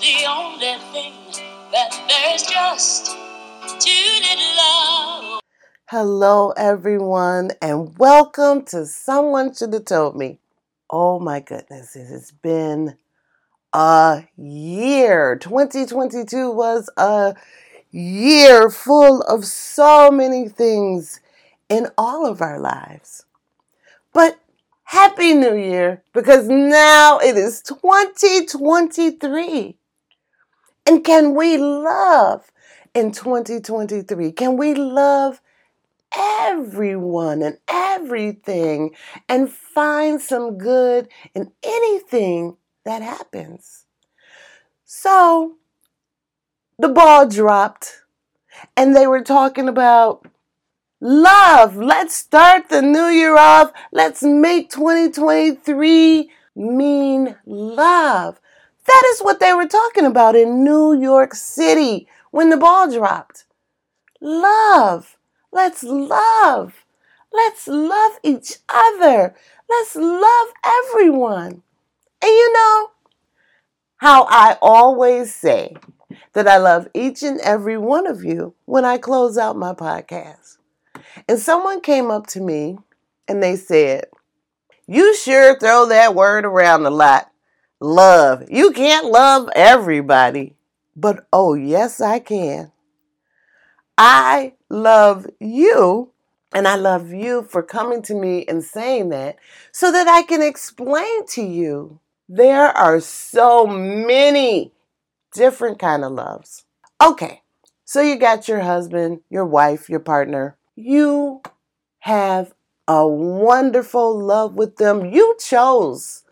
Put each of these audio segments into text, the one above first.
the only thing that there's just too little love. Hello, everyone, and welcome to Someone Should Have Told Me. Oh my goodness, it has been a year. 2022 was a year full of so many things in all of our lives. But Happy New Year because now it is 2023. And can we love in 2023? Can we love everyone and everything and find some good in anything that happens? So the ball dropped and they were talking about love. Let's start the new year off. Let's make 2023 mean love. That is what they were talking about in New York City when the ball dropped. Love. Let's love. Let's love each other. Let's love everyone. And you know how I always say that I love each and every one of you when I close out my podcast. And someone came up to me and they said, You sure throw that word around a lot. Love. You can't love everybody. But oh, yes, I can. I love you, and I love you for coming to me and saying that so that I can explain to you there are so many different kind of loves. Okay. So you got your husband, your wife, your partner, you have a wonderful love with them. You chose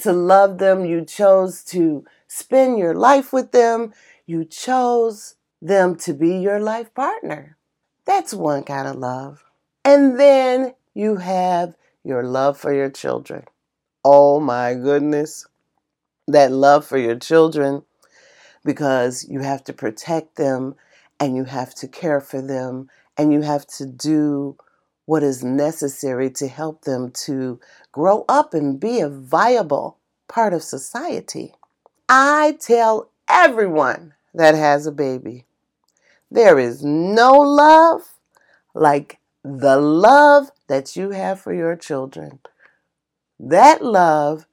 to love them. You chose to spend your life with them. You chose them to be your life partner. That's one kind of love. And then you have your love for your children. Oh my goodness. That love for your children because you have to protect them and you have to care for them and you have to do what is necessary to help them to grow up and be a viable part of society. I tell everyone that has a baby there is no love like the love that you have for your children. That love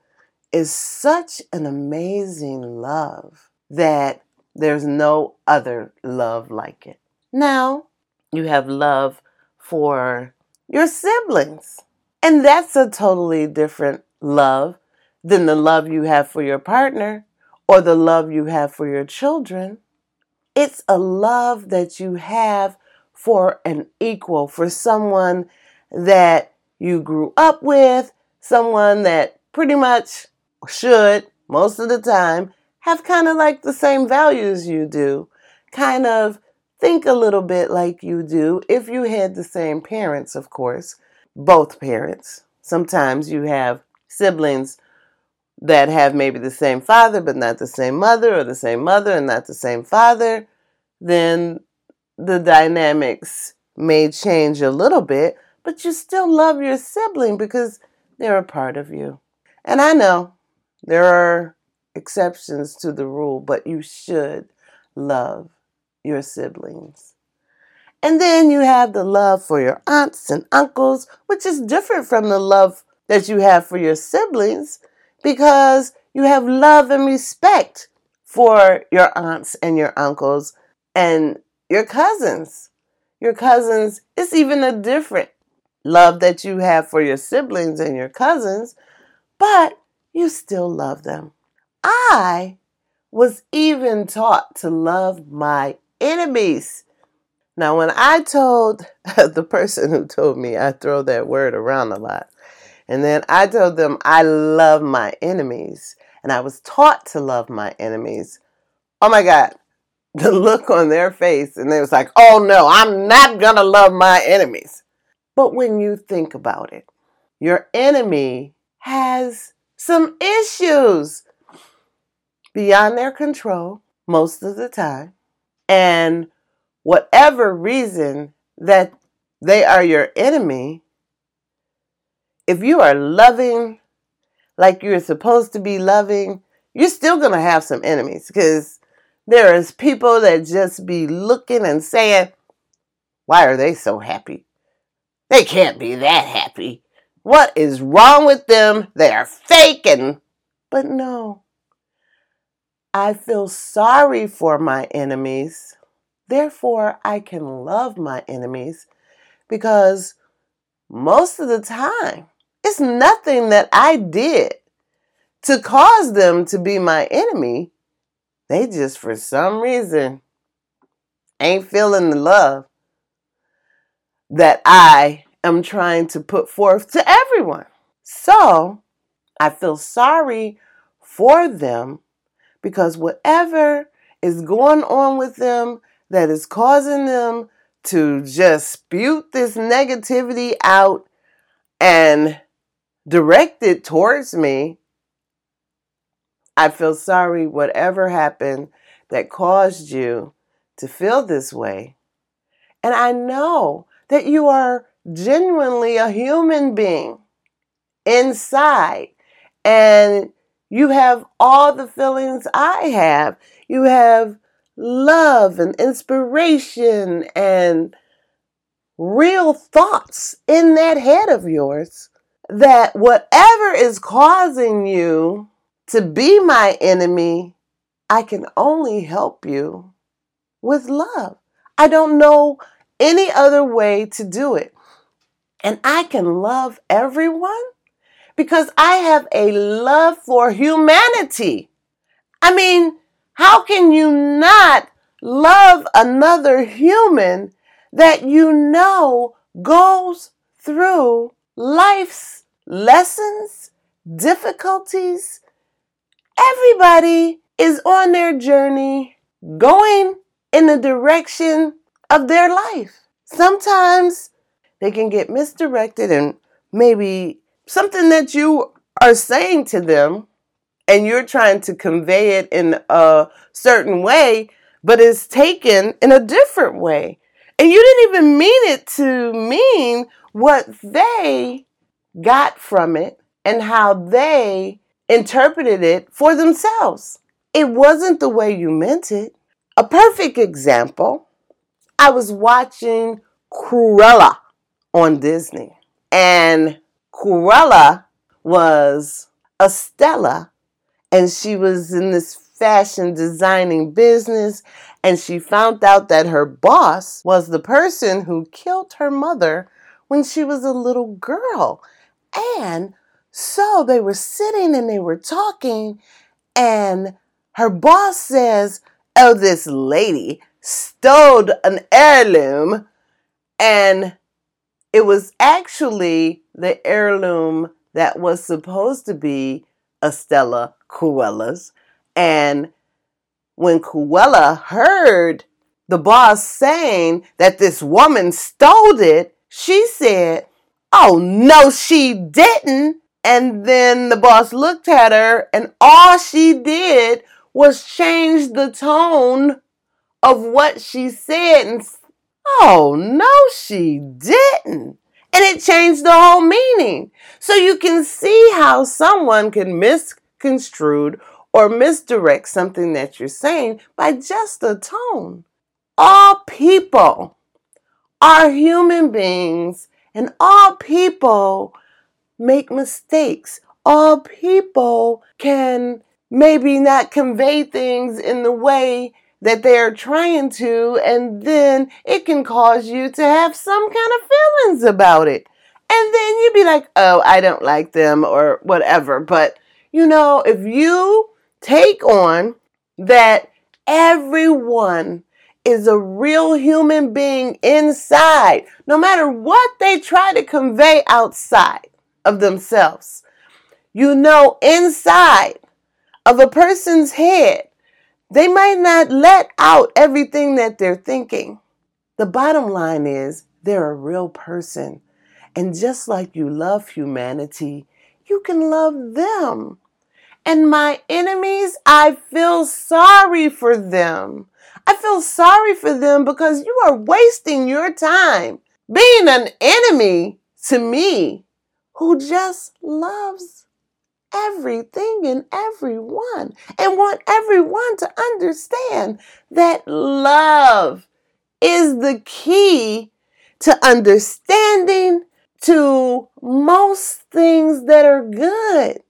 is such an amazing love that there's no other love like it. Now, you have love for your siblings. And that's a totally different love than the love you have for your partner or the love you have for your children. It's a love that you have for an equal, for someone that you grew up with, someone that pretty much should, most of the time, have kind of like the same values you do, kind of think a little bit like you do if you had the same parents, of course, both parents. Sometimes you have siblings that have maybe the same father but not the same mother, or the same mother and not the same father. Then the dynamics may change a little bit, but you still love your sibling because they're a part of you. And I know there are exceptions to the rule, but you should love your siblings. And then you have the love for your aunts and uncles, which is different from the love that you have for your siblings because you have love and respect for your aunts and your uncles and your cousins. Your cousins, it's even a different love that you have for your siblings and your cousins, but you still love them. I was even taught to love my enemies. Now, when I told the person who told me I throw that word around a lot, and then I told them I love my enemies, and I was taught to love my enemies. Oh my God, the look on their face, and they was like, oh no, I'm not gonna love my enemies. But when you think about it, your enemy has some issues beyond their control most of the time. And whatever reason that they are your enemy, if you are loving like you're supposed to be loving, you're still going to have some enemies because there is people that just be looking and saying, why are they so happy? They can't be that happy. What is wrong with them? They are fake and but no. I feel sorry for my enemies. Therefore, I can love my enemies because most of the time, it's nothing that I did to cause them to be my enemy. They just, for some reason, ain't feeling the love that I am trying to put forth to everyone. So I feel sorry for them because whatever is going on with them that is causing them to just spew this negativity out and direct it towards me, I feel sorry whatever happened that caused you to feel this way. And I know that you are genuinely a human being inside and you have all the feelings I have. You have love and inspiration and real thoughts in that head of yours. That whatever is causing you to be my enemy, I can only help you with love. I don't know any other way to do it. And I can love everyone because I have a love for humanity. I mean, how can you not love another human that you know goes through life's lessons, difficulties? Everybody is on their journey going in the direction of their life. Sometimes they can get misdirected and maybe something that you are saying to them and you're trying to convey it in a certain way, but it's taken in a different way. And you didn't even mean it to mean what they got from it and how they interpreted it for themselves. It wasn't the way you meant it. A perfect example I was watching Cruella on Disney, and Cruella was Estella, and she was in this fashion designing business, and she found out that her boss was the person who killed her mother when she was a little girl. And so they were sitting and they were talking, and her boss says, Oh, this lady stole an heirloom, and it was actually the heirloom that was supposed to be Estella Cruella's. And when Cruella heard the boss saying that this woman stole it, she said, Oh, no, she didn't. And then the boss looked at her, and all she did was change the tone of what she said. And oh, no, she didn't. And it changed the whole meaning. So you can see how someone can misconstrue or misdirect something that you're saying by just a tone. All people are human beings, and all people make mistakes. All people can maybe not convey things in the way that they're trying to, and then it can cause you to have some kind of feelings about it. And then you'd be like, oh, I don't like them or whatever. But, you know, if you take on that everyone is a real human being inside, no matter what they try to convey outside of themselves, you know, inside of a person's head, they might not let out everything that they're thinking. The bottom line is they're a real person. And just like you love humanity, you can love them. And my enemies, I feel sorry for them. I feel sorry for them because you are wasting your time being an enemy to me who just loves everything and everyone and want everyone to understand that love is the key to understanding to most things that are good.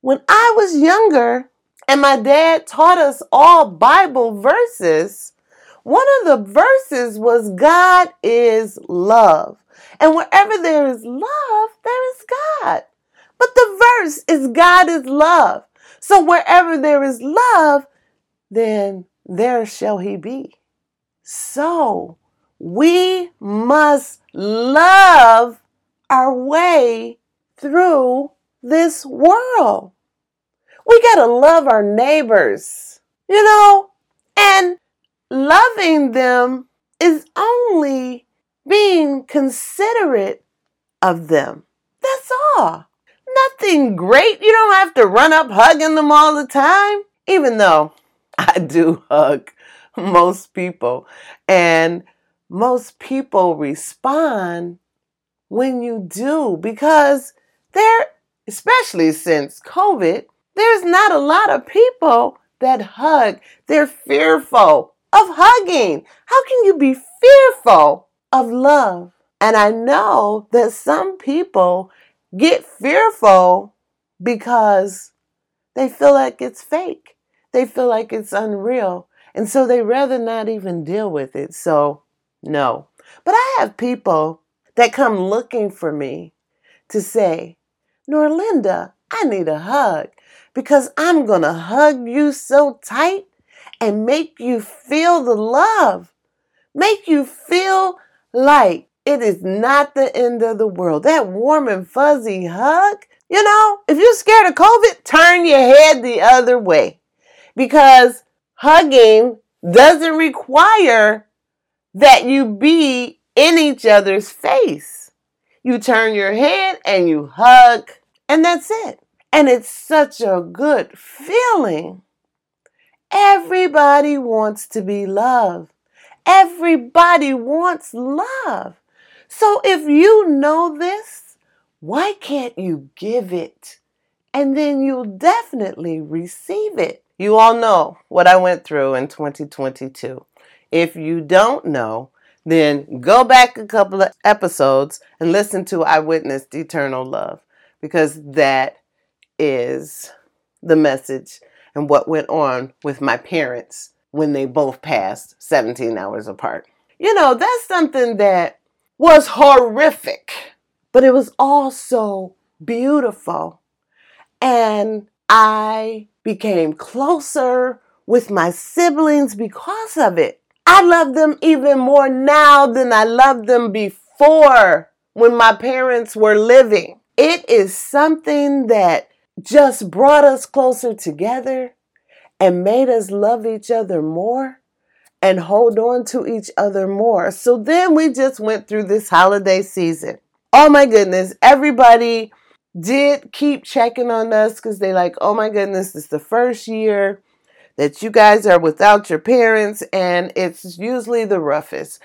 When I was younger and my dad taught us all Bible verses, one of the verses was God is love. And wherever there is love, there is God. But the verse is God is love. So wherever there is love, then there shall he be. So we must love our way through this world. We got to love our neighbors, you know, and loving them is only being considerate of them. That's all. Nothing great. You don't have to run up hugging them all the time, even though I do hug most people. And most people respond when you do because there, especially since COVID, there's not a lot of people that hug. They're fearful of hugging. How can you be fearful of love? And I know that some people get fearful because they feel like it's fake. They feel like it's unreal. And so they rather not even deal with it. So, no. But I have people that come looking for me to say, Norlinda, I need a hug because I'm going to hug you so tight and make you feel the love. Make you feel like it is not the end of the world. That warm and fuzzy hug, you know, if you're scared of COVID, turn your head the other way because hugging doesn't require that you be in each other's face. You turn your head and you hug, and that's it. And it's such a good feeling. Everybody wants to be loved. Everybody wants love. So if you know this, why can't you give it? And then you'll definitely receive it. You all know what I went through in 2022. If you don't know, then go back a couple of episodes and listen to I Witnessed Eternal Love because that is the message and what went on with my parents when they both passed 17 hours apart. You know, that's something that was horrific, but it was also beautiful. And I became closer with my siblings because of it. I love them even more now than I loved them before when my parents were living. It is something that just brought us closer together and made us love each other more and hold on to each other more. So then we just went through this holiday season. Oh my goodness, everybody did keep checking on us because they like, oh my goodness, it's the first year that you guys are without your parents, and it's usually the roughest.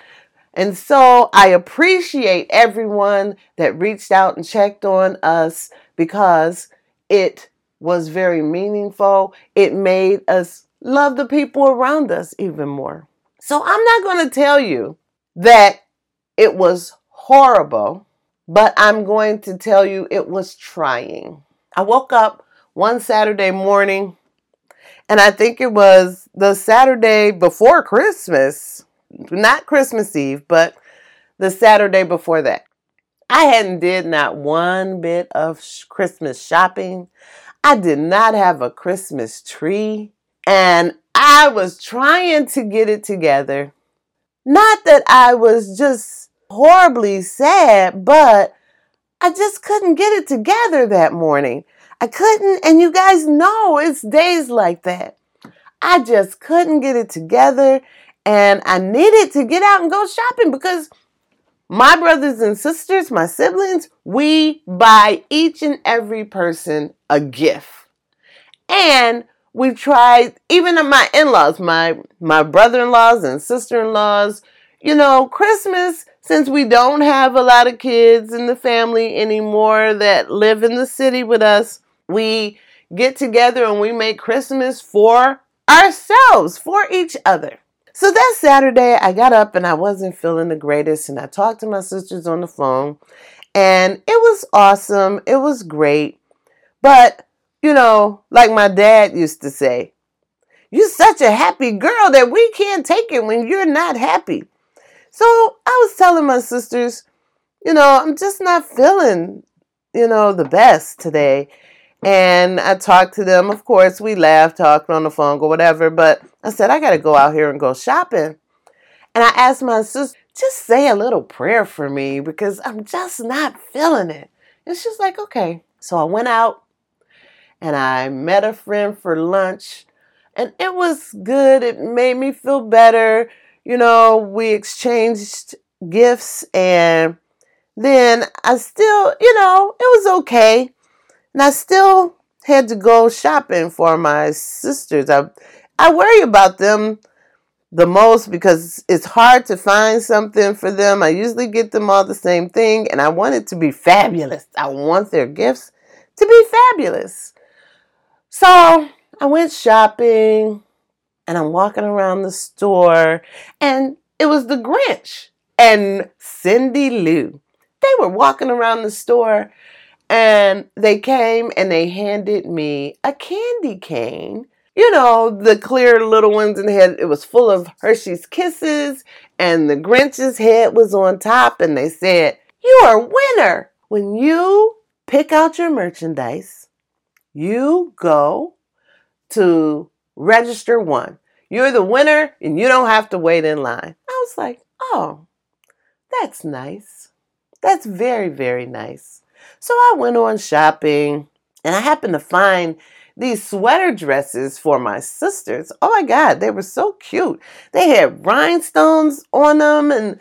And so I appreciate everyone that reached out and checked on us because it was very meaningful. It made us love the people around us even more. So I'm not going to tell you that it was horrible, but I'm going to tell you it was trying. I woke up one Saturday morning and I think it was the Saturday before Christmas, not Christmas Eve, but the Saturday before that. I hadn't did not one bit of Christmas shopping. I did not have a Christmas tree, and I was trying to get it together. Not that I was just horribly sad, but I just couldn't get it together that morning. I couldn't, and you guys know it's days like that. I just couldn't get it together, and I needed to get out and go shopping because my brothers and sisters, my siblings, we buy each and every person a gift. And we tried, even my in laws, my, my brother in laws and sister in laws, you know, Christmas, since we don't have a lot of kids in the family anymore that live in the city with us, we get together and we make Christmas for ourselves, for each other. So that Saturday, I got up and I wasn't feeling the greatest, and I talked to my sisters on the phone, and it was awesome. It was great. But, you know, like my dad used to say, you're such a happy girl that we can't take it when you're not happy. So I was telling my sisters, you know, I'm just not feeling, you know, the best today. And I talked to them. Of course, we laughed, talked on the phone, or whatever. But I said, I got to go out here and go shopping. And I asked my sister, just say a little prayer for me because I'm just not feeling it. And she's like, okay. So I went out and I met a friend for lunch. And it was good. It made me feel better. You know, we exchanged gifts and then I still, you know, it was okay. And I still had to go shopping for my sisters. I, I worry about them the most because it's hard to find something for them. I usually get them all the same thing, and I want it to be fabulous. I want their gifts to be fabulous. So I went shopping and I'm walking around the store, and it was the Grinch and Cindy Lou. They were walking around the store and they came and they handed me a candy cane. You know, the clear little ones in the head. It was full of Hershey's Kisses, and the Grinch's head was on top. And they said, You are a winner. When you pick out your merchandise, you go to register one. You're the winner, and you don't have to wait in line. I was like, Oh, that's nice. That's very, very nice. So I went on shopping and I happened to find these sweater dresses for my sisters. Oh my God, they were so cute. They had rhinestones on them and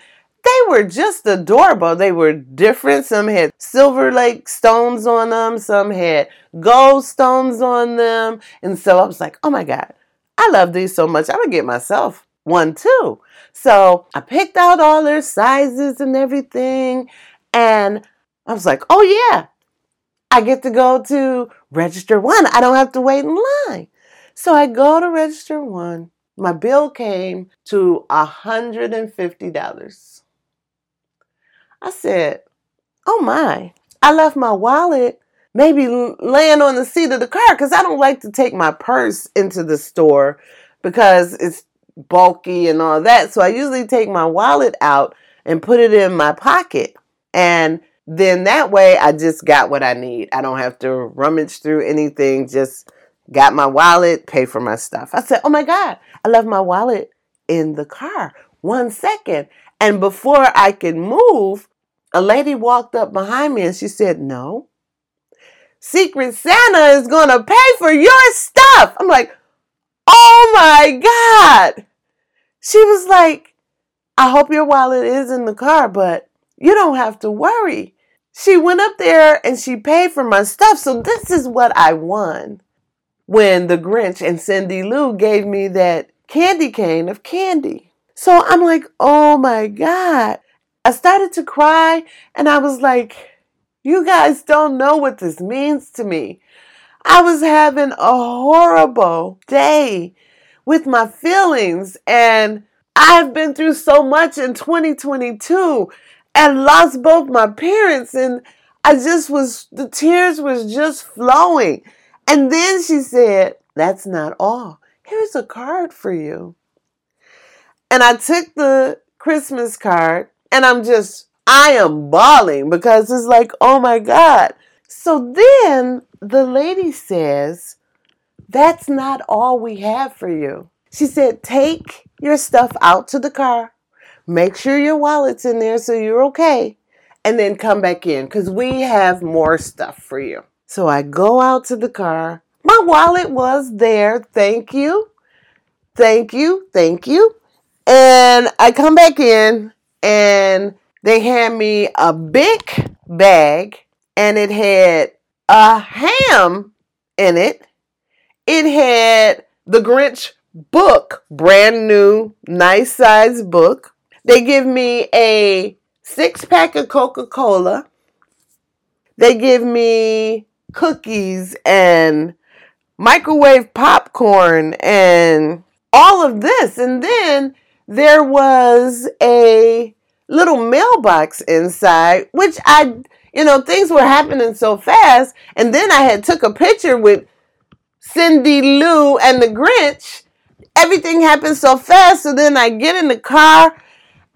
were just adorable. They were different. Some had silver like stones on them, some had gold stones on them. And so I was like, oh my God, I love these so much. I'm going to get myself one too. So I picked out all their sizes and everything. And I was like, oh yeah, I get to go to register one. I don't have to wait in line. So I go to register one. My bill came to $150. I said, oh my, I left my wallet maybe laying on the seat of the car because I don't like to take my purse into the store because it's bulky and all that. So I usually take my wallet out and put it in my pocket. And then that way I just got what I need. I don't have to rummage through anything, just got my wallet, pay for my stuff. I said, Oh my God, I left my wallet in the car. One second. And before I could move, a lady walked up behind me and she said, No, Secret Santa is going to pay for your stuff. I'm like, Oh my God. She was like, I hope your wallet is in the car, but you don't have to worry. She went up there and she paid for my stuff. So this is what I won when the Grinch and Cindy Lou gave me that candy cane of candy. So I'm like, oh my God. I started to cry and I was like, you guys don't know what this means to me. I was having a horrible day with my feelings and I've been through so much in 2022 and lost both my parents and I just was the tears was just flowing. And then she said, "That's not all. Here's a card for you." And I took the Christmas card and I'm just I am bawling because it's like, "Oh my god." So then the lady says, "That's not all we have for you." She said, "Take your stuff out to the car Make sure your wallet's in there so you're okay. And then come back in because we have more stuff for you. So I go out to the car. My wallet was there. Thank you. Thank you. Thank you. And I come back in and they hand me a big bag and it had a ham in it. It had the Grinch book, brand new, nice size book. They give me a six pack of Coca Cola. They give me cookies and microwave popcorn and all of this. And then there was a little mailbox inside, which I, you know, things were happening so fast. And then I had took a picture with Cindy Lou and the Grinch. Everything happened so fast. So then I get in the car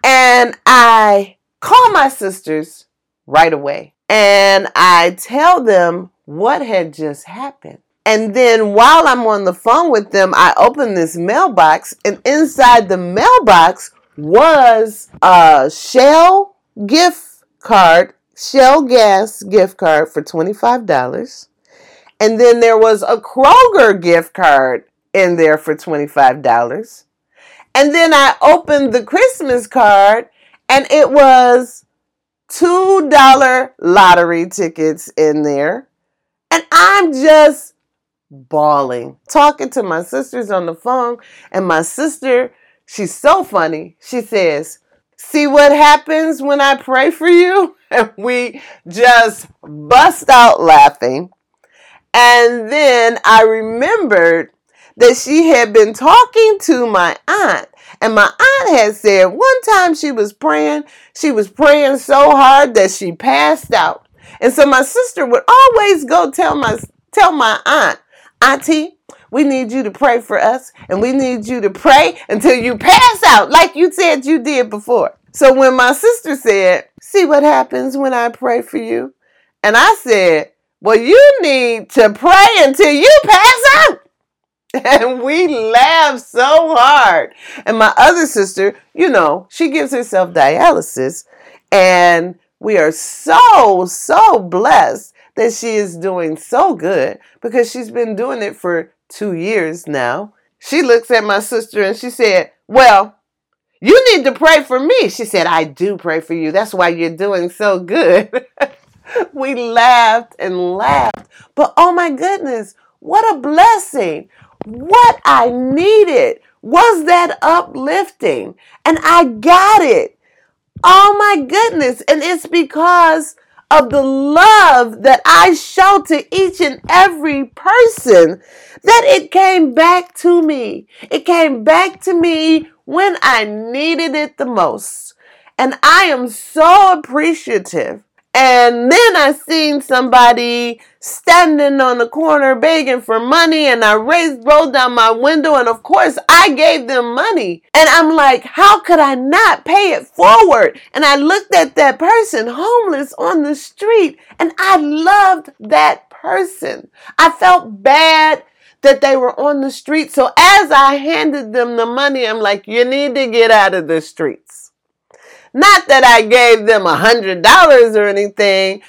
and I call my sisters right away. And I tell them what had just happened. And then while I'm on the phone with them, I open this mailbox, and inside the mailbox was a Shell gift card, Shell gas gift card for $25. And then there was a Kroger gift card in there for $25. And then I opened the Christmas card, and it was $2 lottery tickets in there. And I'm just bawling, talking to my sisters on the phone. And my sister, she's so funny. She says, See what happens when I pray for you? And we just bust out laughing. And then I remembered that she had been talking to my aunt. And my aunt had said one time she was praying, she was praying so hard that she passed out. And so my sister would always go tell my tell my aunt, Auntie, we need you to pray for us, and we need you to pray until you pass out, like you said you did before. So when my sister said, See what happens when I pray for you? And I said, Well, you need to pray until you pass out. And we laughed so hard. And my other sister, you know, she gives herself dialysis. And we are so, so blessed that she is doing so good because she's been doing it for two years now. She looks at my sister and she said, Well, you need to pray for me. She said, I do pray for you. That's why you're doing so good. we laughed and laughed. But oh my goodness, what a blessing. What I needed was that uplifting. And I got it. Oh my goodness. And it's because of the love that I show to each and every person that it came back to me. It came back to me when I needed it the most. And I am so appreciative and then I seen somebody standing on the corner begging for money and I raised rolled down my window and of course I gave them money. And I'm like, how could I not pay it forward? And I looked at that person homeless on the street and I loved that person. I felt bad that they were on the street. So as I handed them the money, I'm like, you need to get out of the streets. Not that I gave them a hundred dollars or anything.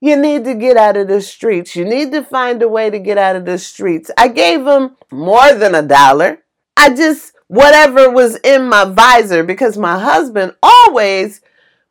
You need to get out of the streets. You need to find a way to get out of the streets. I gave them more than a dollar. I just, whatever was in my visor, because my husband always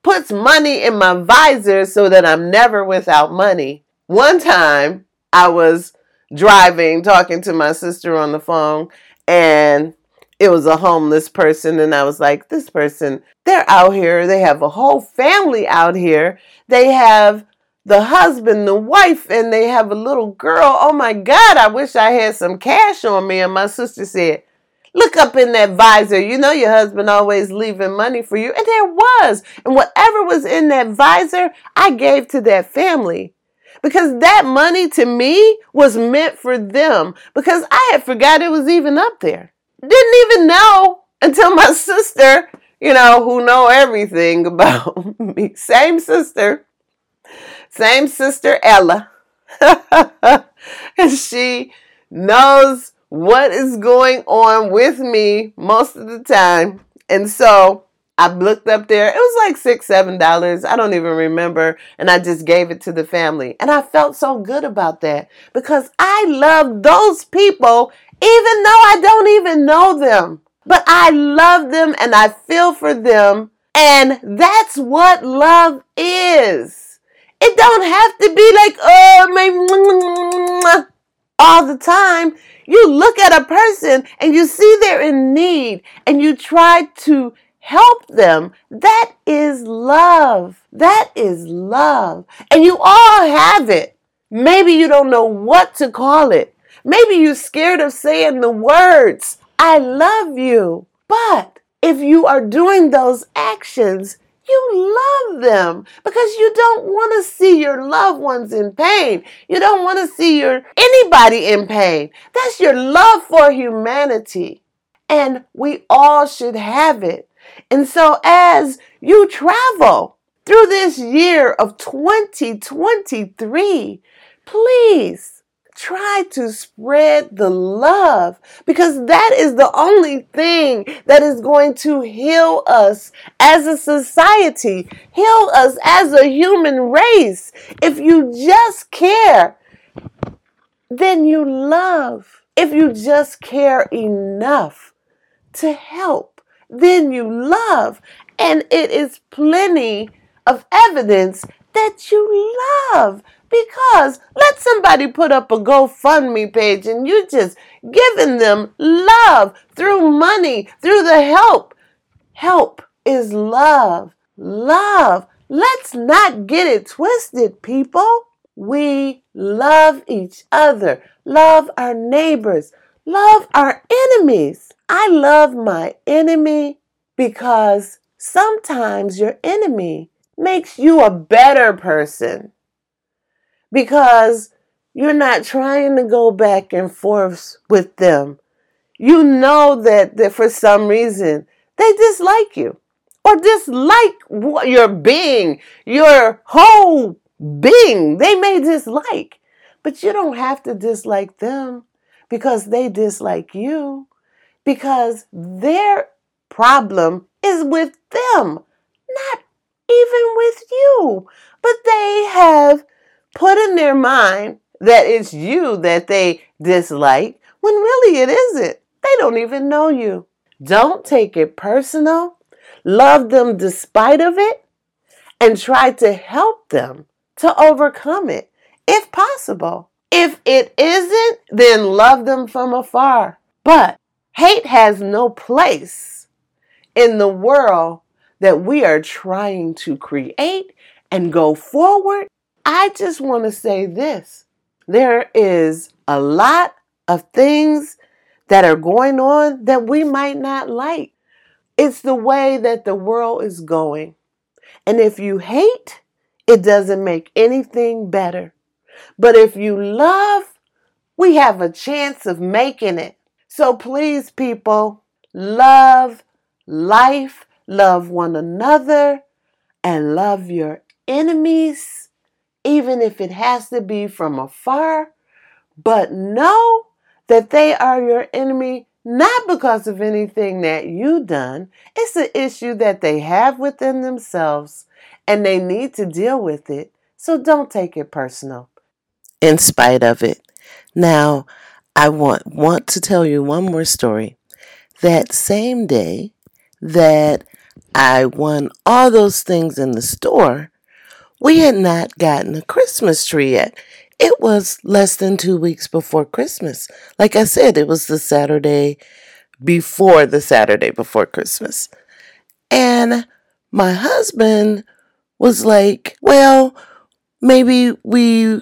puts money in my visor so that I'm never without money. One time I was driving, talking to my sister on the phone, and it was a homeless person and I was like, this person, they're out here. They have a whole family out here. They have the husband, the wife, and they have a little girl. Oh my God, I wish I had some cash on me. And my sister said, Look up in that visor. You know your husband always leaving money for you. And there was. And whatever was in that visor, I gave to that family. Because that money to me was meant for them. Because I had forgot it was even up there didn't even know until my sister, you know, who know everything about me, same sister, same sister Ella, and she knows what is going on with me most of the time. And so I looked up there. It was like six, seven dollars. I don't even remember. And I just gave it to the family. And I felt so good about that because I love those people even though I don't even know them. But I love them and I feel for them. And that's what love is. It don't have to be like, oh, my, all the time. You look at a person and you see they're in need and you try to help them. That is love. That is love. And you all have it. Maybe you don't know what to call it. Maybe you're scared of saying the words, I love you. But if you are doing those actions, you love them because you don't want to see your loved ones in pain. You don't want to see your anybody in pain. That's your love for humanity. And we all should have it. And so as you travel through this year of 2023, please try to spread the love because that is the only thing that is going to heal us as a society, heal us as a human race. If you just care, then you love. If you just care enough to help, then you love. And it is plenty of evidence that you love because let somebody put up a GoFundMe page and you just giving them love through money, through the help. Help is love. Love. Let's not get it twisted, people. We love each other, love our neighbors, love our enemies. I love my enemy because sometimes your enemy makes you a better person because you're not trying to go back and forth with them. You know that, that for some reason they dislike you or dislike what your being, your whole being. They may dislike, but you don't have to dislike them because they dislike you because their problem is with them, not even with you. But they have put in their mind that it's you that they dislike when really it isn't. They don't even know you. Don't take it personal. Love them despite of it and try to help them to overcome it if possible. If it isn't, then love them from afar. But hate has no place in the world that we are trying to create and go forward I just want to say this there is a lot of things that are going on that we might not like. It's the way that the world is going. And if you hate, it doesn't make anything better. But if you love, we have a chance of making it. So please, people, love life, love one another, and love your enemies even if it has to be from afar, but know that they are your enemy not because of anything that you've done. It's an issue that they have within themselves and they need to deal with it. So don't take it personal. In spite of it. Now, I want want to tell you one more story. That same day that I won all those things in the store, we had not gotten a Christmas tree yet. It was less than two weeks before Christmas. Like I said, it was the Saturday before the Saturday before Christmas. And my husband was like, well, maybe we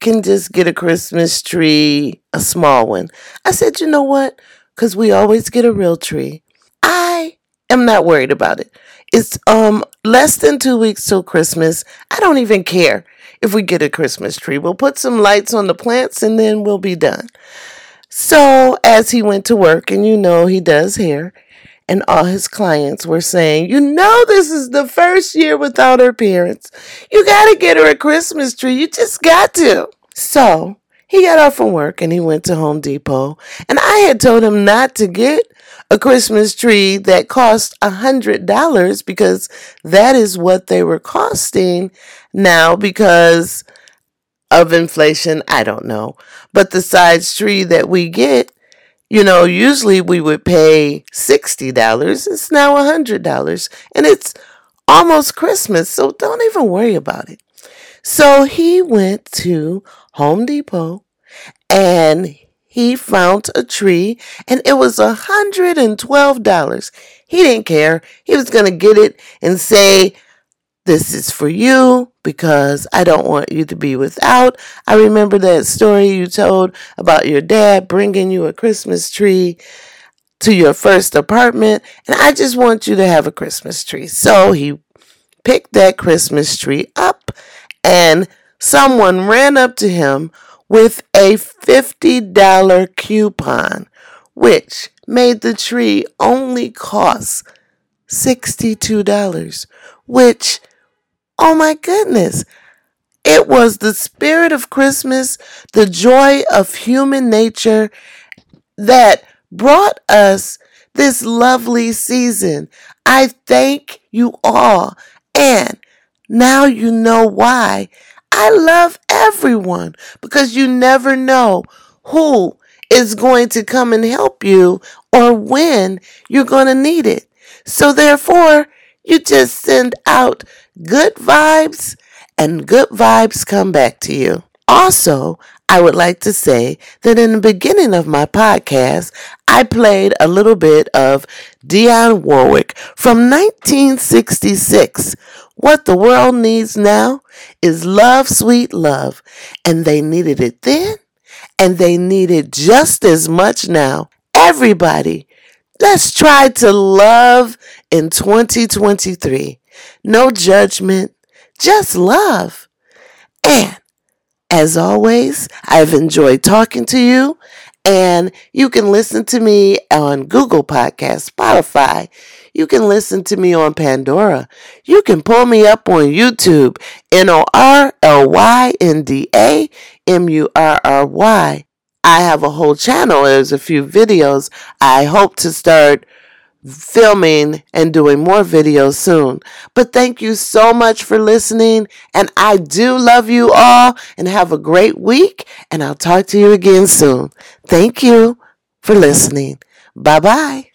can just get a Christmas tree, a small one. I said, you know what? Because we always get a real tree. I am not worried about it. It's um less than two weeks till Christmas. I don't even care if we get a Christmas tree. We'll put some lights on the plants and then we'll be done. So, as he went to work, and you know he does hair, and all his clients were saying, You know, this is the first year without her parents. You got to get her a Christmas tree. You just got to. So, he got off from work and he went to Home Depot. And I had told him not to get a Christmas tree that cost a hundred dollars because that is what they were costing now because of inflation. I don't know. But the size tree that we get, you know, usually we would pay $60. It's now a $100. And it's almost Christmas, so don't even worry about it. So he went to Home Depot and he found a tree and it was a hundred and twelve dollars. He didn't care. He was gonna get it and say, This is for you because I don't want you to be without. I remember that story you told about your dad bringing you a Christmas tree to your first apartment, and I just want you to have a Christmas tree. So he picked that Christmas tree up, and someone ran up to him with a $50 coupon, which made the tree only cost $62, which Oh my goodness. It was the spirit of Christmas, the joy of human nature that brought us this lovely season. I thank you all. And now you know why. I love everyone because you never know who is going to come and help you or when you're going to need it. So therefore, you just send out good vibes and good vibes come back to you. Also, I would like to say that in the beginning of my podcast, I played a little bit of Dionne Warwick from 1966. What the world needs now is love, sweet love. And they needed it then, and they need it just as much now. Everybody Let's try to love in 2023. No judgment, just love. And as always, I've enjoyed talking to you. And you can listen to me on Google Podcast, Spotify. You can listen to me on Pandora. You can pull me up on YouTube, N O R L Y N D A M U R R Y. I have a whole channel. There's a few videos. I hope to start filming and doing more videos soon. But thank you so much for listening. And I do love you all and have a great week. And I'll talk to you again soon. Thank you for listening. Bye bye.